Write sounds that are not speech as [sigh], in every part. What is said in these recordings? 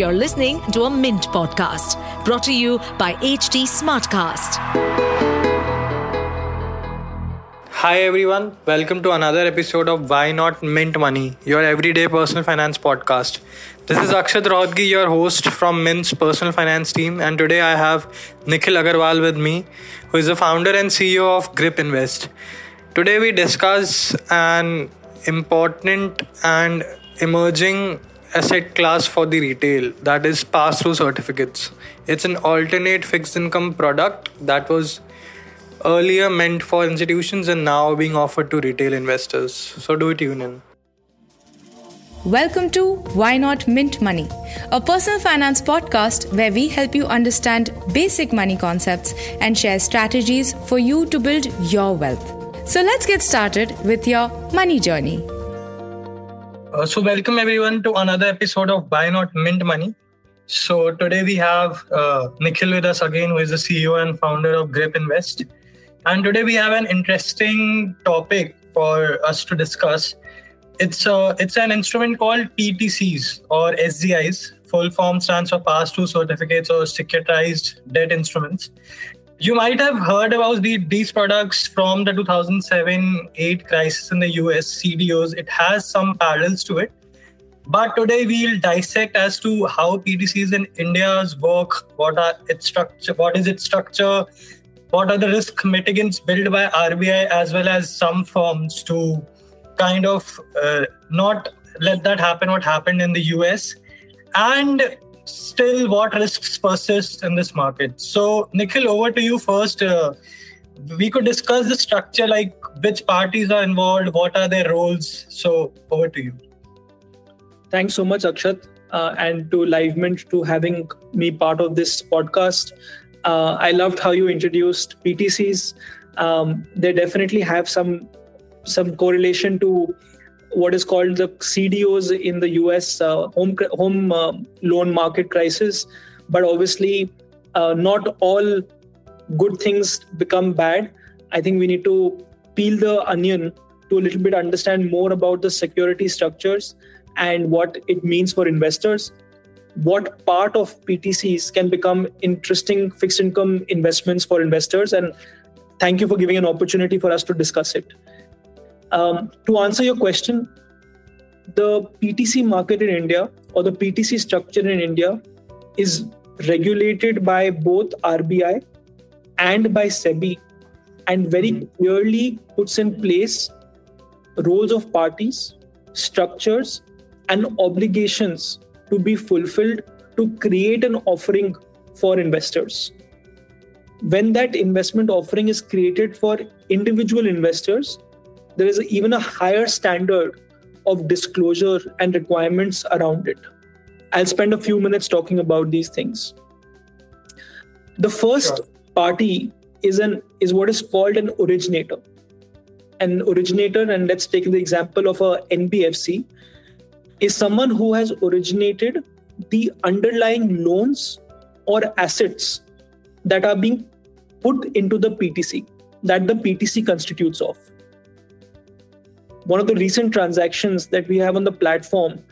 You're listening to a Mint podcast brought to you by HT Smartcast. Hi everyone, welcome to another episode of Why Not Mint Money, your everyday personal finance podcast. This is Akshat Rohatgi, your host from Mint's personal finance team, and today I have Nikhil Aggarwal with me, who is the founder and CEO of Grip Invest. Today we discuss an important and emerging asset class for the retail that is pass through certificates. It's an alternate fixed income product that was earlier meant for institutions and now being offered to retail investors. So do tune in. Welcome to Why Not Mint Money, a personal finance podcast where we help you understand basic money concepts and share strategies for you to build your wealth. So let's get started with your money journey. Uh, so, welcome everyone to another episode of Why Not Mint Money. So, today we have uh, Nikhil with us again, who is the CEO and founder of Grip Invest. And today we have an interesting topic for us to discuss. It's a, it's an instrument called PTCs or SDIs. Full form stands for pass through certificates or securitized debt instruments. You might have heard about the, these products from the 2007-8 crisis in the US, CDOs. It has some parallels to it. But today we'll dissect as to how PTCs in India's work, what are its structure, what is its structure, what are the risk mitigants built by RBI as well as some firms to kind of uh, not let that happen what happened in the US and still what risks persist in this market. So Nikhil over to you first uh, we could discuss the structure like which parties are involved what are their roles so over to you thanks so much akshat uh, and to livemint to having me part of this podcast uh, I loved how you introduced PTCs. Um, they definitely have some some correlation to what is called the CDOs in the US uh, home home uh, loan market crisis. But obviously, uh, not all good things become bad. I think we need to peel the onion to a little bit understand more about the security structures and what it means for investors what part of PTCs can become interesting fixed income investments for investors. And thank you for giving an opportunity for us to discuss it. Um, to answer your question, the PTC market in India or the PTC structure in India is regulated by both RBI and by SEBI and very mm-hmm. clearly puts in place roles of parties, structures, and obligations to be fulfilled to create an offering for investors. When that investment offering is created for individual investors, there is even a higher standard of disclosure and requirements around it. I'll spend a few minutes talking about these things. The first sure. party is an is what is called an originator. An originator, and let's take the example of a NBFC is someone who has originated the underlying loans or assets that are being put into the PTC that the PTC constitutes of. One of the recent transactions that we have on the platform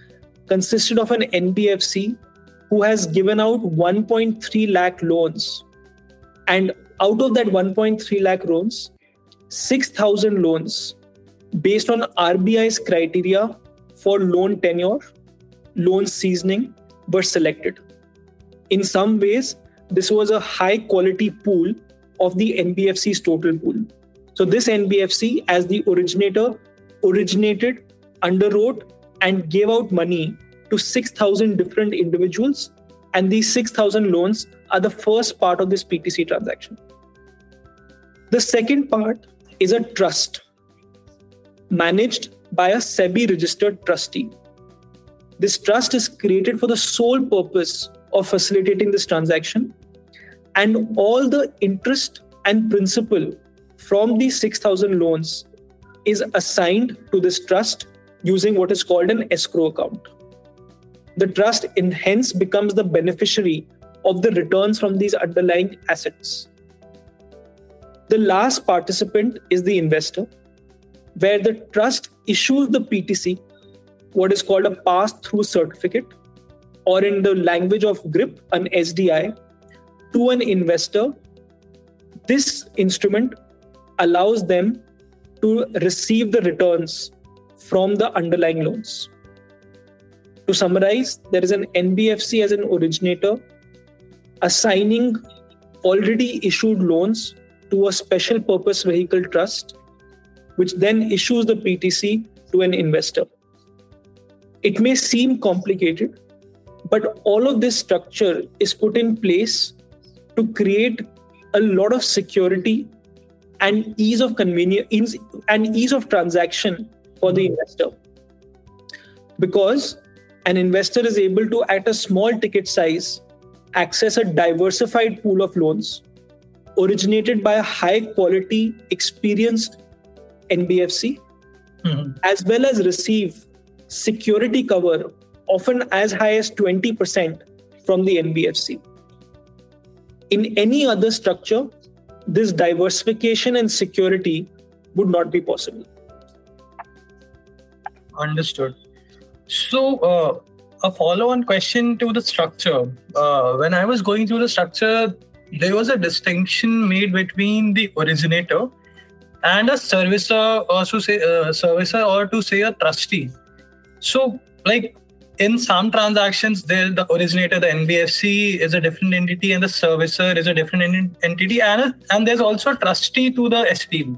consisted of an NBFC who has given out 1.3 lakh loans. And out of that 1.3 lakh loans, 6,000 loans based on RBI's criteria for loan tenure, loan seasoning were selected. In some ways, this was a high quality pool of the NBFC's total pool. So, this NBFC, as the originator, originated, underwrote, and gave out money to 6,000 different individuals. And these 6,000 loans are the first part of this PTC transaction. The second part is a trust managed by a SEBI registered trustee. This trust is created for the sole purpose of facilitating this transaction, and all the interest and principal from these 6,000 loans is assigned to this trust using what is called an escrow account. The trust in hence becomes the beneficiary of the returns from these underlying assets. The last participant is the investor, where the trust issues the PTC what is called a pass through certificate or in the language of GRIP, an SDI, to an investor, this instrument allows them to receive the returns from the underlying loans. To summarize, there is an NBFC as an originator assigning already issued loans to a special purpose vehicle trust, which then issues the PTC to an investor. It may seem complicated, but all of this structure is put in place to create a lot of security and ease of convenience and ease of transaction for the investor because an investor is able to at a small ticket size access a diversified pool of loans originated by a high quality experienced nbfc mm-hmm. as well as receive security cover often as high as 20% from the nbfc in any other structure this diversification and security would not be possible. Understood. So, uh, a follow on question to the structure. Uh, when I was going through the structure, there was a distinction made between the originator and a servicer, or to say, uh, servicer, or to say a trustee. So, like in some transactions, there the originator, the NBFC, is a different entity, and the servicer is a different entity, and and there's also a trustee to the SPV.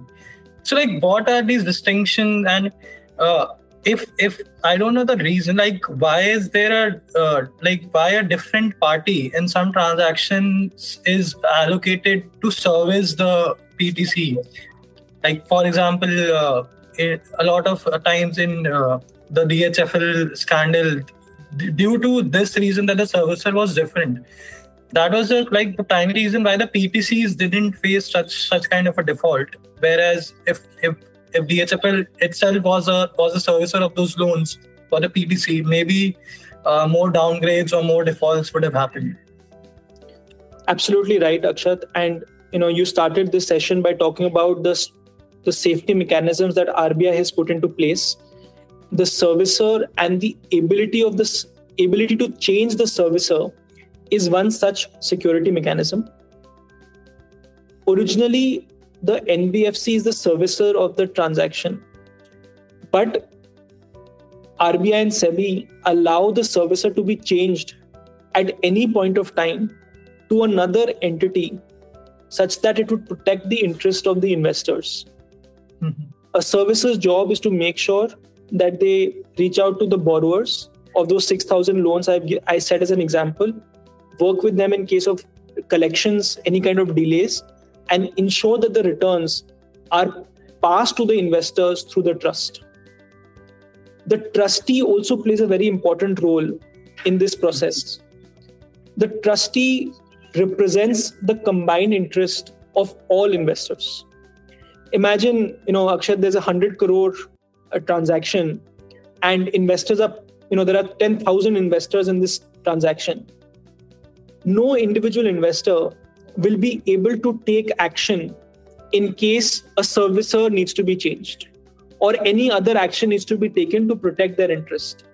So, like, what are these distinctions? And uh, if if I don't know the reason, like, why is there a uh, like why a different party in some transactions is allocated to service the PTC? Like, for example, uh, it, a lot of times in uh, the DHFL scandal due to this reason that the servicer was different. That was the, like the primary reason why the PTCs didn't face such such kind of a default. Whereas if if if DHFL itself was a was a servicer of those loans for the PTC, maybe uh, more downgrades or more defaults would have happened. Absolutely right, Akshat. And you know, you started this session by talking about the the safety mechanisms that RBI has put into place the servicer and the ability of this ability to change the servicer is one such security mechanism. Originally, the NBFC is the servicer of the transaction, but RBI and SEBI allow the servicer to be changed at any point of time to another entity such that it would protect the interest of the investors. Mm-hmm. A servicer's job is to make sure that they reach out to the borrowers of those 6000 loans I've, i set as an example work with them in case of collections any kind of delays and ensure that the returns are passed to the investors through the trust. The trustee also plays a very important role in this process. The trustee represents the combined interest of all investors. Imagine you know akshat there's a 100 crore a transaction. And investors are you know there are 10000 investors in this transaction. No individual investor will be able to take action in case a servicer needs to be changed or any other action needs to be taken to protect their interest.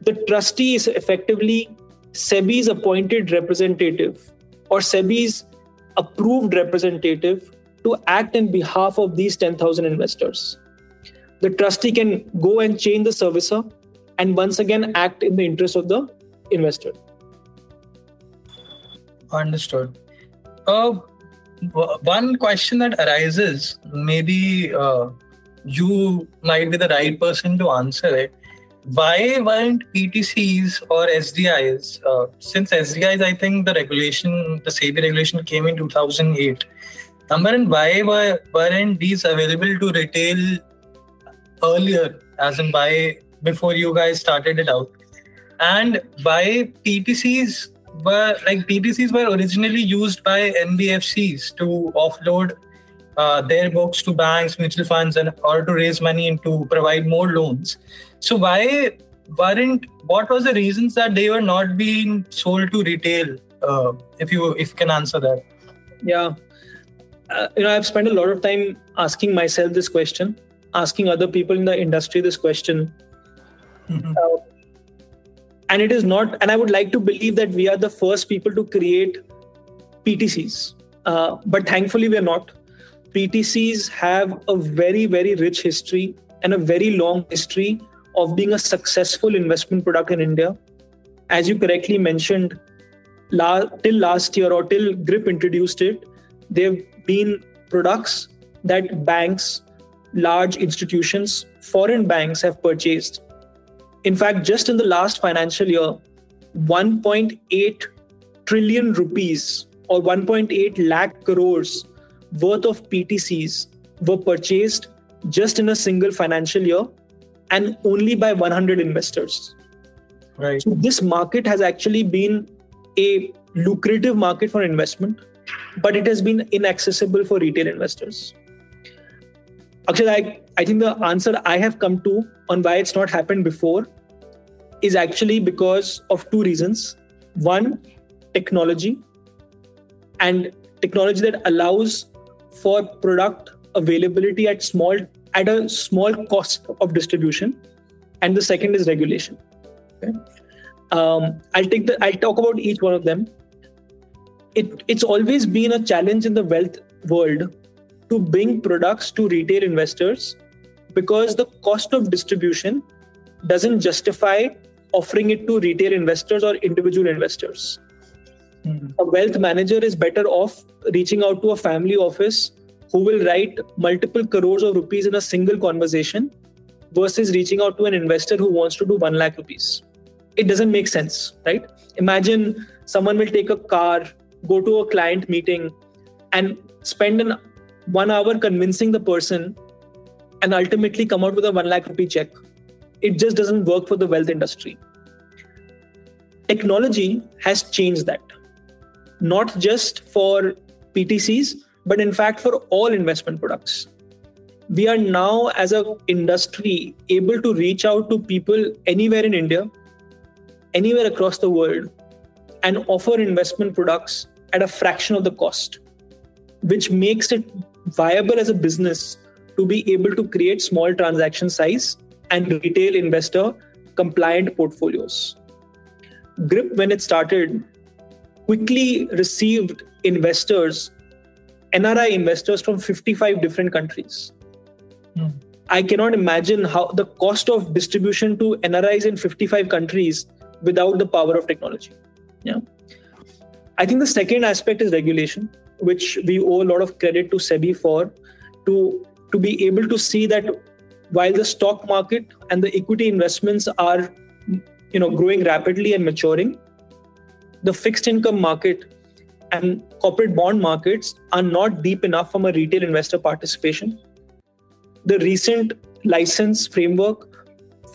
The trustee is effectively sebi's appointed representative or sebi's approved representative to act in behalf of these 10000 investors the trustee can go and change the servicer and once again act in the interest of the investor. Understood. Uh, one question that arises, maybe uh, you might be the right person to answer it. Why weren't PTCs or SDIs? Uh, since SDIs, I think the regulation, the SEBI regulation came in 2008. Number and why were, weren't these available to retail earlier, as in by before you guys started it out. And by PTCs were like PTCs were originally used by NBFCs to offload uh, their books to banks, mutual funds, and or to raise money and to provide more loans. So why weren't what was the reasons that they were not being sold to retail? Uh, if you if you can answer that. Yeah, uh, you know I've spent a lot of time asking myself this question asking other people in the industry this question. Mm-hmm. Uh, and it is not and i would like to believe that we are the first people to create ptcs uh, but thankfully we are not ptcs have a very very rich history and a very long history of being a successful investment product in india as you correctly mentioned la- till last year or till grip introduced it they've been products that banks large institutions foreign banks have purchased in fact, just in the last financial year, 1.8 trillion rupees or 1.8 lakh crores worth of PTCs were purchased just in a single financial year and only by 100 investors. Right. So this market has actually been a lucrative market for investment, but it has been inaccessible for retail investors. Actually, I, I think the answer I have come to on why it's not happened before is actually because of two reasons. One, technology, and technology that allows for product availability at small at a small cost of distribution, and the second is regulation. Okay? Um, I'll take the I'll talk about each one of them. It it's always been a challenge in the wealth world to bring products to retail investors because the cost of distribution doesn't justify offering it to retail investors or individual investors. Mm-hmm. A wealth manager is better off reaching out to a family office who will write multiple crores of rupees in a single conversation versus reaching out to an investor who wants to do 1 lakh rupees. It doesn't make sense, right? Imagine someone will take a car, go to a client meeting, and spend an one hour convincing the person and ultimately come out with a 1 lakh rupee check it just doesn't work for the wealth industry. Technology has changed that, not just for PTCs, but in fact for all investment products. We are now, as an industry, able to reach out to people anywhere in India, anywhere across the world, and offer investment products at a fraction of the cost, which makes it viable as a business to be able to create small transaction size and retail investor compliant portfolios. GRIP, when it started, quickly received investors, NRI investors from 55 different countries. Hmm. I cannot imagine how the cost of distribution to NRIs in 55 countries without the power of technology. Yeah. I think the second aspect is regulation, which we owe a lot of credit to SEBI for, to, to be able to see that while the stock market and the equity investments are you know growing rapidly and maturing the fixed income market and corporate bond markets are not deep enough from a retail investor participation. The recent license framework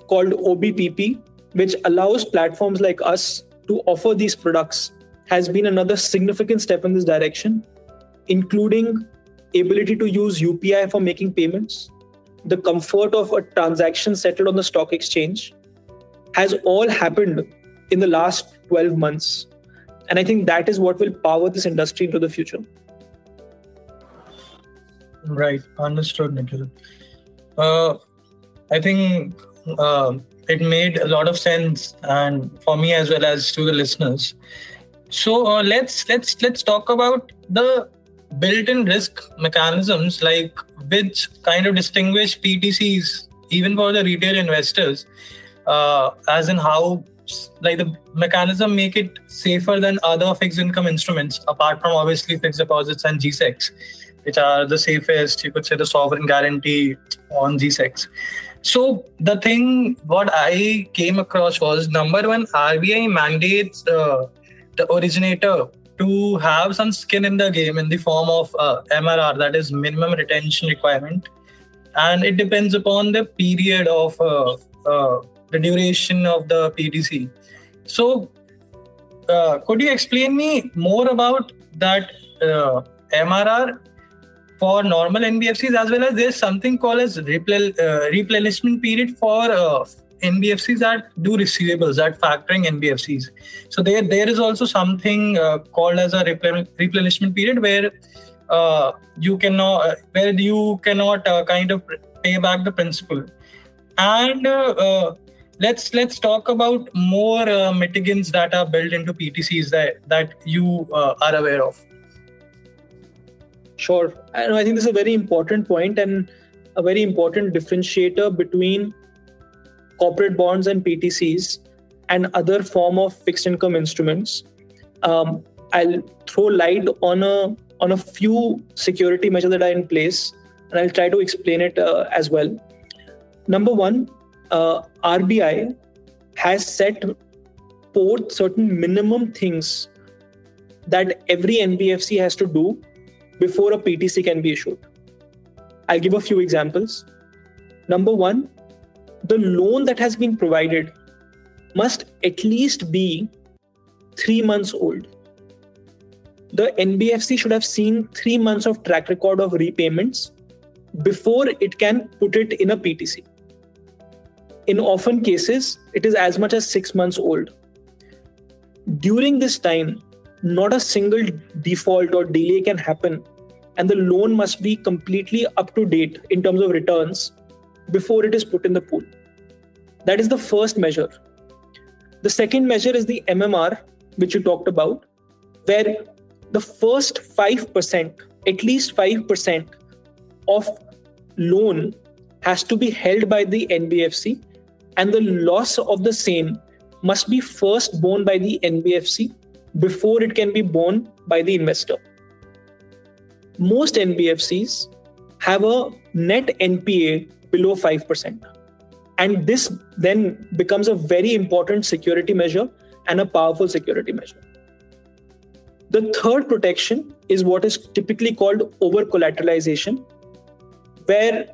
called obpp which allows platforms like us to offer these products has been another significant step in this direction including ability to use upi for making payments the comfort of a transaction settled on the stock exchange has all happened in the last 12 months. And I think that is what will power this industry into the future. Right, understood, Nikhil. Uh, I think uh, it made a lot of sense, and for me as well as to the listeners. So uh, let's let's let's talk about the built-in risk mechanisms like which kind of distinguish PTCs even for the retail investors, uh, as in how like the mechanism make it safer than other fixed income instruments apart from obviously fixed deposits and GSECs, which are the safest. You could say the sovereign guarantee on GSECs. So the thing what I came across was number one, RBI mandates the the originator to have some skin in the game in the form of uh, MRR, that is minimum retention requirement, and it depends upon the period of uh, uh, the duration of the PTC. So, uh, could you explain me more about that uh, MRR for normal NBFCs as well as there's something called as replen- uh, replenishment period for NBFCs that do receivables, that factoring NBFCs. So there, there is also something uh, called as a replen- replenishment period where uh, you cannot, uh, where you cannot uh, kind of pay back the principal. And uh, uh, let's let's talk about more mitigants that are built into PTCs that that you are aware of. Sure, I think this is a very important point and a very important differentiator between corporate bonds and PTCs and other form of fixed income instruments. Um, I'll throw light on a on a few security measures that are in place, and I'll try to explain it uh, as well. Number one, uh, RBI has set forth certain minimum things that every NBFC has to do before a PTC can be issued. I'll give a few examples. Number one, the loan that has been provided must at least be three months old. The NBFC should have seen three months of track record of repayments before it can put it in a PTC. In often cases, it is as much as six months old. During this time, not a single default or delay can happen, and the loan must be completely up to date in terms of returns before it is put in the pool. That is the first measure. The second measure is the MMR, which you talked about, where the first 5%, at least 5% of loan has to be held by the NBFC and the loss of the same must be first borne by the NBFC before it can be borne by the investor. Most NBFCs have a net NPA below 5%. And this then becomes a very important security measure and a powerful security measure. The third protection is what is typically called over collateralization, where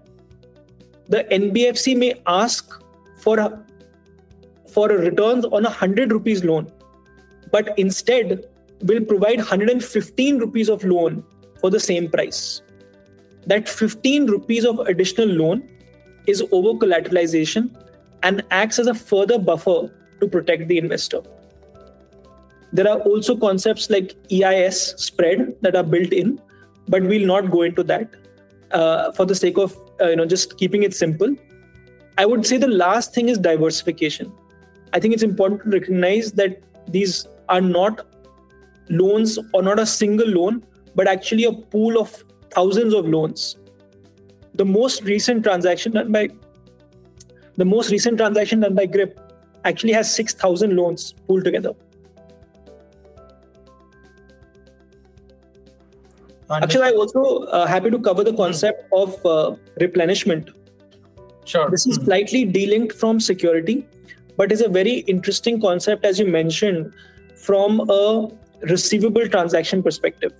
the NBFC may ask for a, for a return on a 100 rupees loan but instead will provide 115 rupees of loan for the same price that 15 rupees of additional loan is over collateralization and acts as a further buffer to protect the investor there are also concepts like eis spread that are built in but we'll not go into that uh, for the sake of uh, you know just keeping it simple I would say the last thing is diversification. I think it's important to recognize that these are not loans or not a single loan, but actually a pool of thousands of loans. The most recent transaction done by the most recent transaction done by Grip actually has 6,000 loans pooled together. Actually, I'm also uh, happy to cover the concept of uh, replenishment Sure. This is slightly delinked from security, but is a very interesting concept, as you mentioned, from a receivable transaction perspective.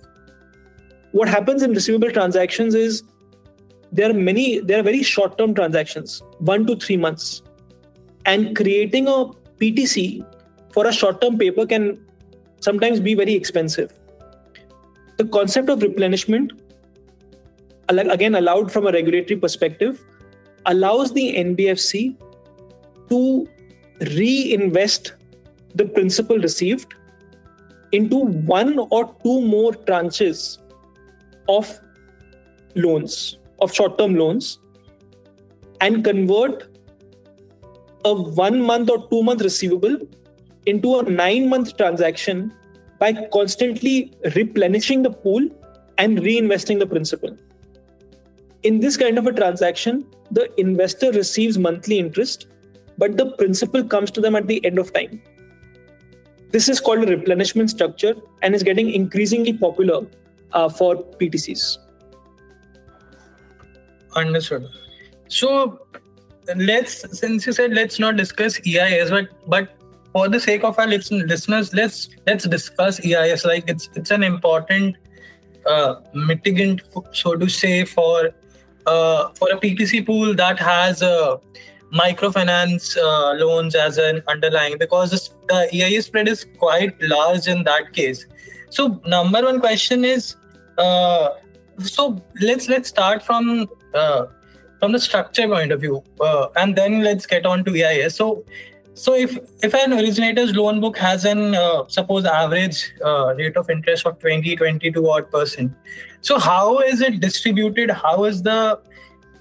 What happens in receivable transactions is there are many, there are very short term transactions, one to three months. And creating a PTC for a short term paper can sometimes be very expensive. The concept of replenishment, again, allowed from a regulatory perspective, allows the NBFC to reinvest the principal received into one or two more tranches of loans, of short term loans, and convert a one month or two month receivable into a nine month transaction by constantly replenishing the pool and reinvesting the principal. In this kind of a transaction, the investor receives monthly interest, but the principal comes to them at the end of time. This is called a replenishment structure and is getting increasingly popular uh, for PTCs. Understood. So let's since you said let's not discuss EIS, but but for the sake of our listeners, let's let's discuss EIS. Like it's it's an important uh, mitigant, so to say, for uh, for a PTC pool that has uh, microfinance uh, loans as an underlying because the EIS spread is quite large in that case. So number one question is, uh, so let's let's start from uh, from the structure point of view, uh, and then let's get on to EIS. So so if if an originator's loan book has an uh, suppose average uh, rate of interest of 20 22 odd percent so how is it distributed? How is the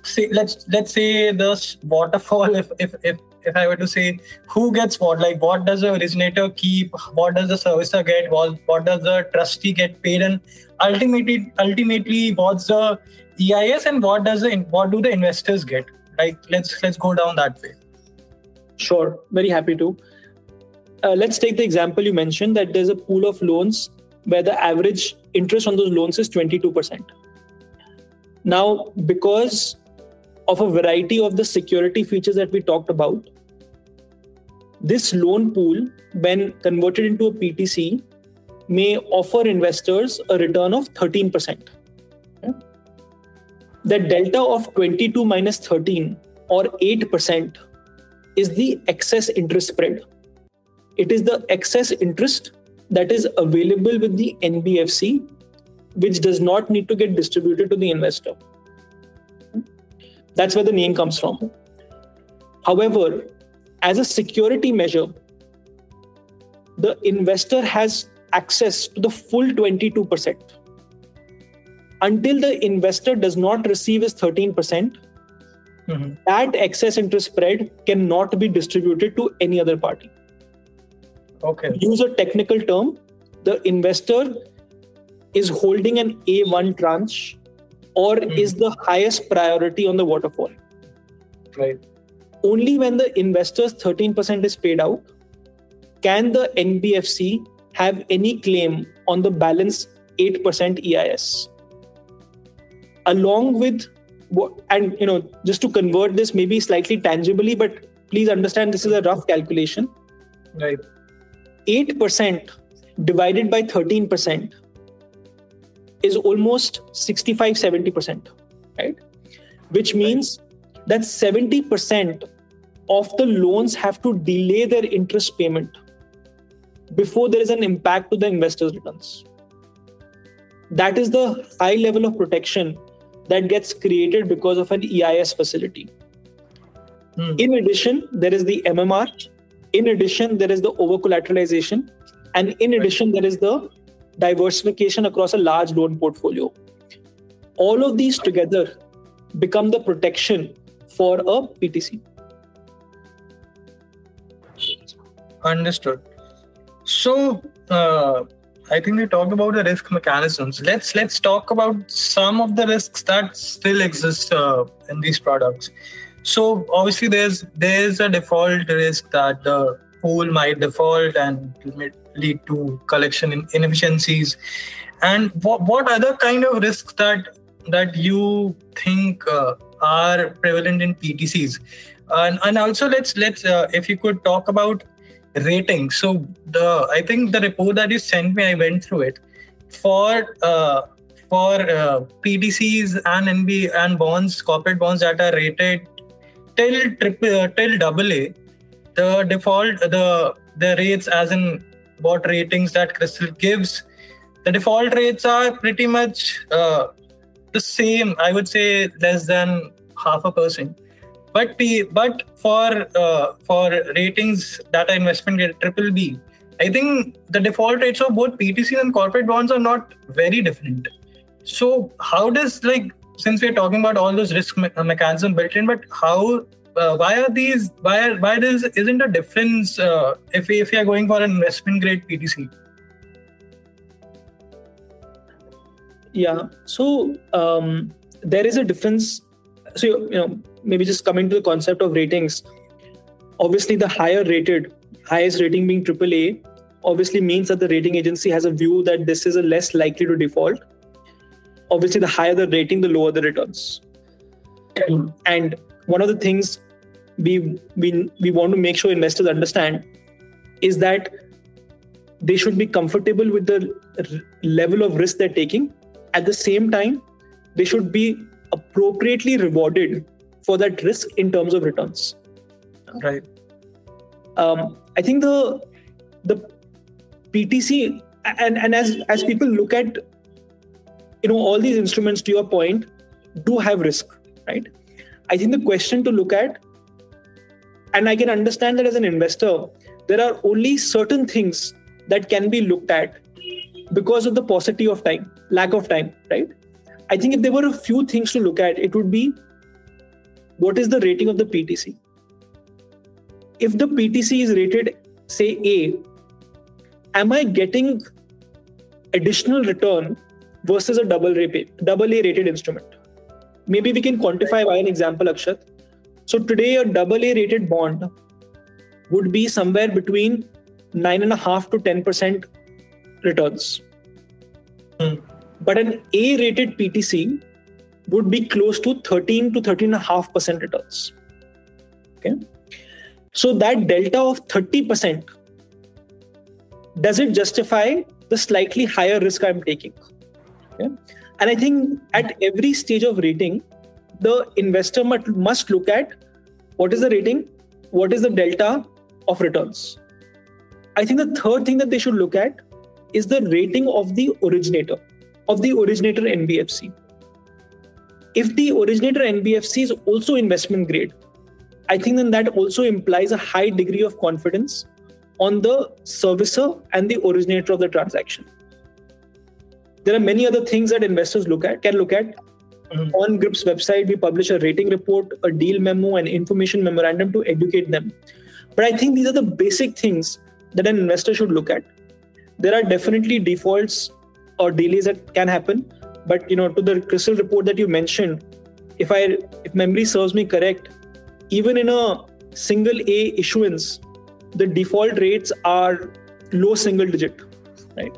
say let's let's say the waterfall if if if, if I were to say who gets what, like what does the originator keep, what does the servicer get, what what does the trustee get paid, and ultimately ultimately what's the EIS and what does the what do the investors get? Like let's let's go down that way. Sure, very happy to. Uh, let's take the example you mentioned that there's a pool of loans where the average interest on those loans is 22%. Now, because of a variety of the security features that we talked about, this loan pool, when converted into a PTC, may offer investors a return of 13%. The delta of 22 minus 13 or 8% is the excess interest spread. It is the excess interest that is available with the NBFC, which does not need to get distributed to the investor. That's where the name comes from. However, as a security measure, the investor has access to the full 22%. Until the investor does not receive his 13%, mm-hmm. that excess interest spread cannot be distributed to any other party. Okay. Use a technical term. The investor is holding an A1 tranche or mm. is the highest priority on the waterfall. Right. Only when the investor's 13% is paid out can the NBFC have any claim on the balance 8% EIS. Along with and you know just to convert this maybe slightly tangibly but please understand this is a rough calculation. Right. 8% divided by 13% is almost 65 70% right? Which means that 70% of the loans have to delay their interest payment before there is an impact to the investors returns. That is the high level of protection that gets created because of an EIS facility hmm. in addition there is the mmr in addition, there is the over collateralization. And in addition, there is the diversification across a large loan portfolio. All of these together become the protection for a PTC. Understood. So, uh, I think we talked about the risk mechanisms. Let's let's talk about some of the risks that still exist uh, in these products. So obviously, there's there's a default risk that the pool might default and lead to collection inefficiencies. And what, what other kind of risks that that you think uh, are prevalent in PTCs? And, and also let's let's uh, if you could talk about rating. So the I think the report that you sent me, I went through it for uh, for uh, and NB and bonds, corporate bonds that are rated till triple uh, till double A, the default the the rates as in what ratings that CRISIL gives, the default rates are pretty much uh, the same. I would say less than half a percent. But but for uh, for ratings are investment grade triple B, I think the default rates of both PTC and corporate bonds are not very different. So how does like since we're talking about all those risk me- mechanism built in, but how uh, why are these why are, why does isn't a difference uh, if if we are going for an investment grade PTC? Yeah, so um, there is a difference. So you know maybe just coming to the concept of ratings. Obviously, the higher rated, highest rating being AAA, obviously means that the rating agency has a view that this is a less likely to default obviously the higher the rating the lower the returns [clears throat] and one of the things we we we want to make sure investors understand is that they should be comfortable with the r- level of risk they're taking at the same time they should be appropriately rewarded for that risk in terms of returns. Right. Um, i think the the ptc and and as as people look at you know all these instruments to your point do have risk right? I think the question to look at and i can understand that as an investor there are only certain things that can be looked at because of the paucity of time lack of time right? I think if there were a few things to look at it would be what is the rating of the ptc if the PTC is rated, say A, am I getting additional return versus a double A, double A rated instrument? Maybe we can quantify by an example, Akshat. So today, a double A rated bond would be somewhere between nine and a half to ten percent returns. Hmm. But an A rated PTC would be close to 13 to 13.5% returns. Okay. So that delta of 30%, does it justify the slightly higher risk I'm taking? Okay. And I think at every stage of rating, the investor must look at what is the rating, what is the delta of returns. I think the third thing that they should look at is the rating of the originator, of the originator NBFC. If the originator NBFC is also investment grade, I think then that also implies a high degree of confidence on the servicer and the originator of the transaction. There are many other things that investors look at can look at. Mm-hmm. On GRIP's website, we publish a rating report, a deal memo, and information memorandum to educate them. But I think these are the basic things that an investor should look at. There are definitely defaults or delays that can happen, but you know, to the CRISIL report that you mentioned, if I if memory serves me correct, even in a single A issuance, the default rates are low single digit, right?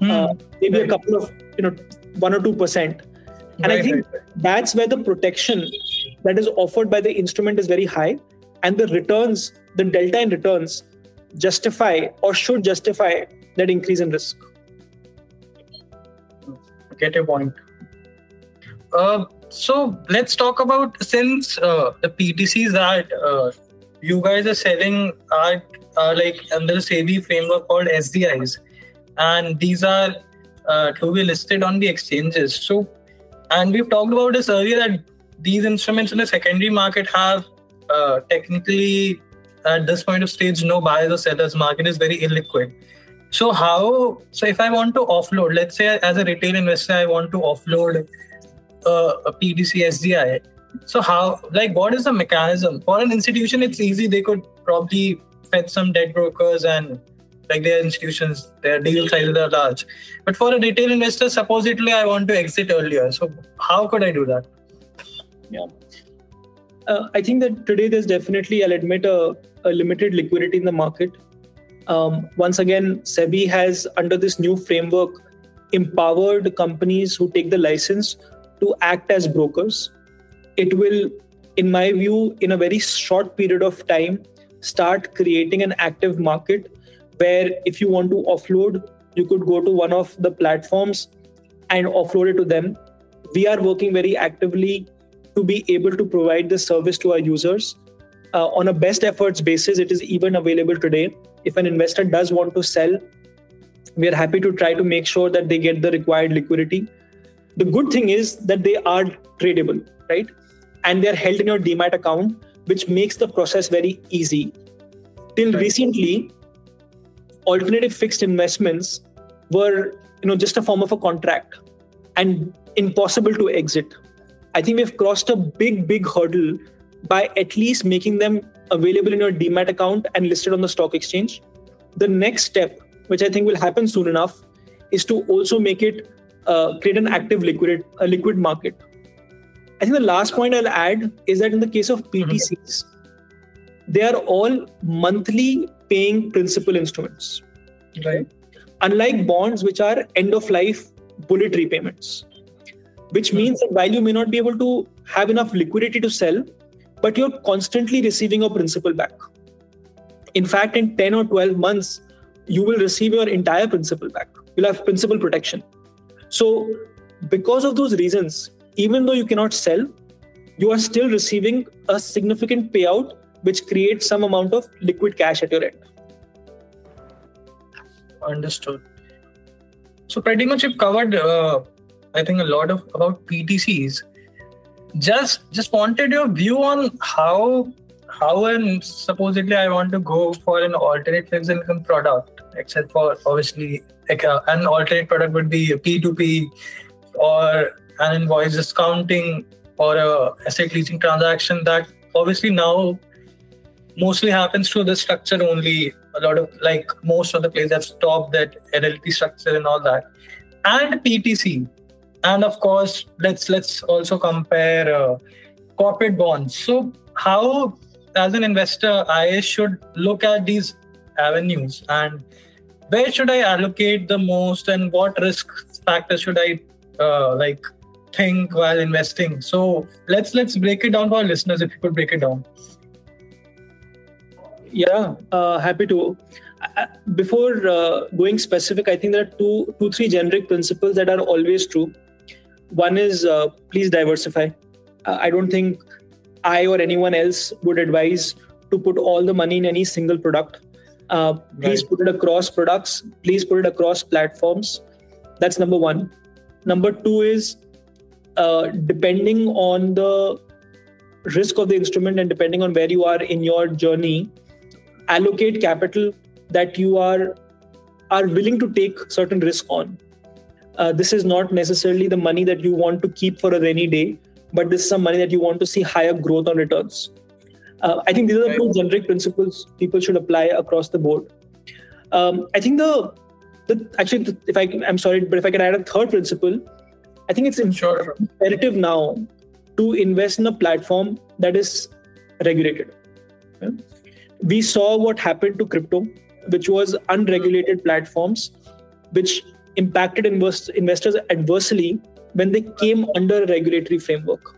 Mm, uh, maybe right. a couple of you know one or two percent, and right, I think right, that's where the protection that is offered by the instrument is very high, and the returns, the delta in returns, justify or should justify that increase in risk. Get a point. Uh, so let's talk about since uh, the PTCs that uh, you guys are selling are, are like under the SEBI framework called SDIs, and these are uh, to be listed on the exchanges. So, and we've talked about this earlier that these instruments in the secondary market have uh, technically at this point of stage no buyers or sellers. Market is very illiquid. So how? So if I want to offload, let's say as a retail investor, I want to offload uh, a PTC SDI. So how, like, what is the mechanism for an institution? It's easy; they could probably fetch some debt brokers and like their institutions, their deal sizes are large. But for a retail investor, supposedly I want to exit earlier. So how could I do that? Yeah. Uh, I think that today there's definitely, I'll admit, a, a limited liquidity in the market. Um, once again, SEBI has, under this new framework, empowered companies who take the license to act as brokers. It will, in my view, in a very short period of time, start creating an active market where if you want to offload, you could go to one of the platforms and offload it to them. We are working very actively to be able to provide this service to our users. Uh, on a best efforts basis, it is even available today. If an investor does want to sell, we are happy to try to make sure that they get the required liquidity the good thing is that they are tradable, right? And they're held in your demat account, which makes the process very easy. Till right. recently, alternative fixed investments were, you know, just a form of a contract and impossible to exit. I think we've crossed a big, big hurdle by at least making them available in your demat account and listed on the stock exchange. The next step, which I think will happen soon enough, is to also make it uh, create an active liquid a liquid market. I think the last point I'll add is that in the case of PTCs, mm-hmm. they are all monthly paying principal instruments. Right. Unlike bonds, which are end of life bullet repayments, which mm-hmm. means that while you may not be able to have enough liquidity to sell, but you're constantly receiving your principal back. In fact, in 10 or 12 months, you will receive your entire principal back. You'll have principal protection. So, because of those reasons, even though you cannot sell, you are still receiving a significant payout, which creates some amount of liquid cash at your end. Understood. So, pretty much you've covered, uh, I think, a lot of about PTCs. Just, just wanted your view on how, how, and supposedly I want to go for an alternate fixed income product, except for obviously like uh, an alternate product would be a P2P or an invoice discounting or a asset leasing transaction that obviously now mostly happens through the structure only. A lot of like most of the players have stopped that LLP structure and all that, and PTC, and of course let's let's also compare uh, corporate bonds. So how, as an investor, I should look at these avenues and where should I allocate the most and what risk factors should I uh, like think while investing? So let's let's break it down for our listeners. If you could break it down. Yeah, uh, happy to. Before uh, going specific, I think there are two, two, three generic principles that are always true. One is uh, please diversify. Uh, I don't think I or anyone else would advise to put all the money in any single product. Uh, please right. put it across products. Please put it across platforms. That's number one. Number two is uh, depending on the risk of the instrument and depending on where you are in your journey, allocate capital that you are are willing to take certain risk on. Uh, this is not necessarily the money that you want to keep for a rainy day, but this is some money that you want to see higher growth on returns. Uh, I think these are the two generic principles people should apply across the board. Um, I think the, the actually, the, if I I'm sorry, but if I can add a third principle, I think it's sure. imperative now to invest in a platform that is regulated. We saw what happened to crypto, which was unregulated platforms, which impacted invest- investors adversely when they came under a regulatory framework.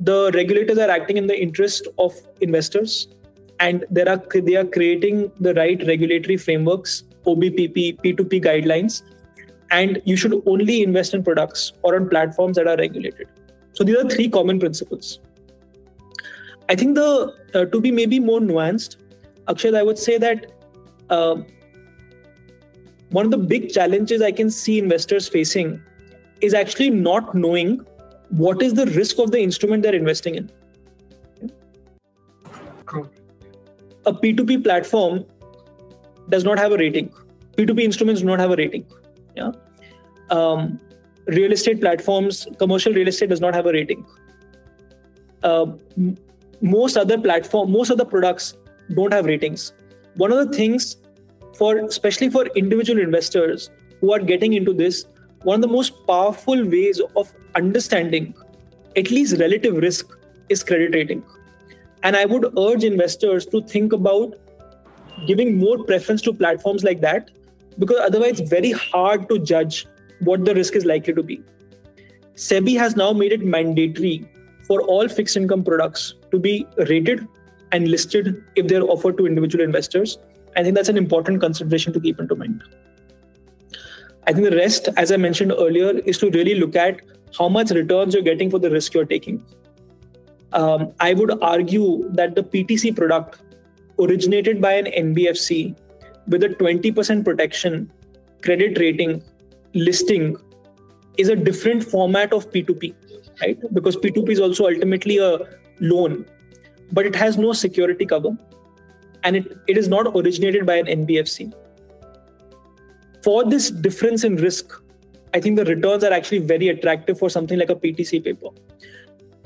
The regulators are acting in the interest of investors and there are they are creating the right regulatory frameworks obpp p2p guidelines and you should only invest in products or on platforms that are regulated. So these are three common principles. I think the uh, to be maybe more nuanced Akshat i would say that uh, one of the big challenges i can see investors facing is actually not knowing what is the risk of the instrument they're investing in. A P2P platform does not have a rating. P2P instruments do not have a rating. Yeah. Um, real estate platforms, commercial real estate does not have a rating. Uh, most other platform, most other products don't have ratings. One of the things for, especially for individual investors who are getting into this, one of the most powerful ways of understanding at least relative risk is credit rating. And I would urge investors to think about giving more preference to platforms like that because otherwise it's very hard to judge what the risk is likely to be. SEBI has now made it mandatory for all fixed income products to be rated and listed if they're offered to individual investors. I think that's an important consideration to keep into mind. I think the rest, as I mentioned earlier, is to really look at how much returns you're getting for the risk you're taking. Um, I would argue that the PTC product originated by an NBFC with a 20% protection, credit rating, listing is a different format of P2P, right? Because P2P is also ultimately a loan, but it has no security cover and it, it is not originated by an NBFC for this difference in risk, I think the returns are actually very attractive for something like a PTC paper.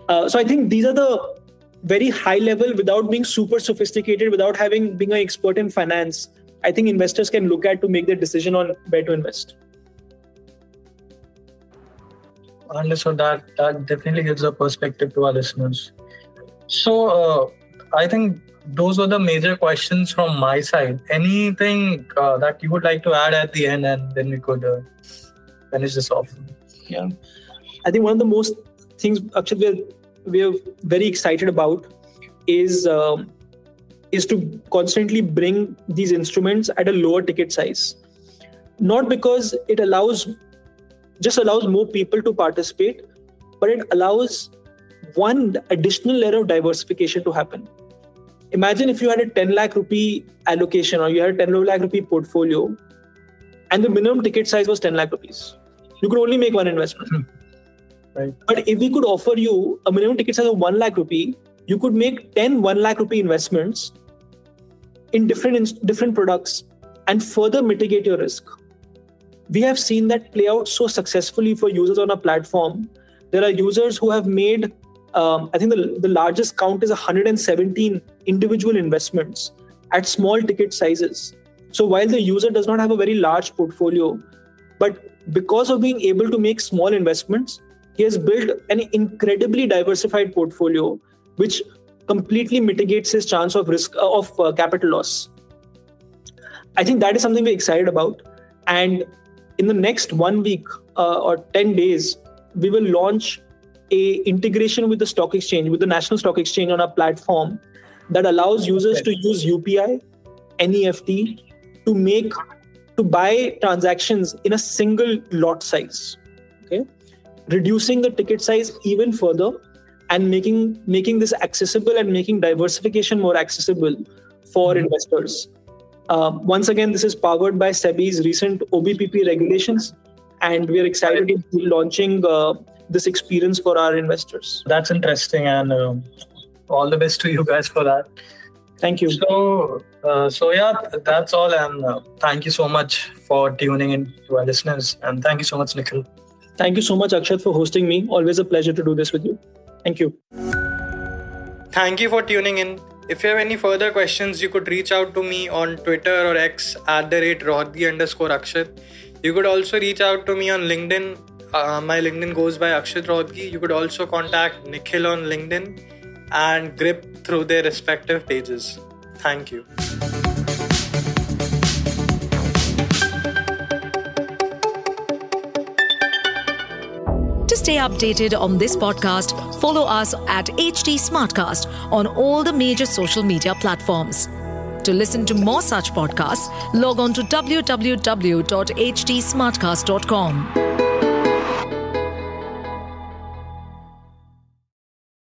Uh, so I think these are the very high level without being super sophisticated, without having being an expert in finance. I think investors can look at to make their decision on where to invest. Understood. That that definitely gives a perspective to our listeners. So uh, I think those were the major questions from my side. Anything uh, that you would like to add at the end, and then we could uh, finish this off. Yeah, I think one of the most things actually we're we're very excited about is um, is to constantly bring these instruments at a lower ticket size. Not because it allows just allows more people to participate, but it allows one additional layer of diversification to happen imagine if you had a 10 lakh rupee allocation or you had a 10 lakh rupee portfolio and the minimum ticket size was 10 lakh rupees. You could only make one investment. Hmm. right. But if we could offer you a minimum ticket size of 1 lakh rupee you could make 10 1 lakh rupee investments in different in different products and further mitigate your risk. We have seen that play out so successfully for users on a platform. There are users who have made um, I think the, the largest count is 117 individual investments at small ticket sizes. So while the user does not have a very large portfolio, but because of being able to make small investments, he has built an incredibly diversified portfolio, which completely mitigates his chance of risk uh, of uh, capital loss. I think that is something we're excited about. And in the next one week uh, or 10 days, we will launch a integration with the stock exchange, with the national stock exchange on our platform that allows users to use UPI, NEFT to make to buy transactions in a single lot size. Okay, reducing the ticket size even further and making making this accessible and making diversification more accessible for mm-hmm. investors. Uh, once again, this is powered by SEBI's recent OBPP regulations, and we are excited to be launching uh, this experience for our investors. That's interesting, and uh, all the best to you guys for that. Thank you. So, uh, so yeah, that's all, and uh, thank you so much for tuning in to our listeners, and thank you so much, Nikhil. Thank you so much, Akshat, for hosting me. Always a pleasure to do this with you. Thank you. Thank you for tuning in. If you have any further questions, you could reach out to me on Twitter or X at the rate Rohdi underscore Akshat. You could also reach out to me on LinkedIn. Uh, my LinkedIn goes by Akshat Rodgi. You could also contact Nikhil on LinkedIn and Grip through their respective pages. Thank you. To stay updated on this podcast, follow us at HT Smartcast on all the major social media platforms. To listen to more such podcasts, log on to www.htsmartcast.com.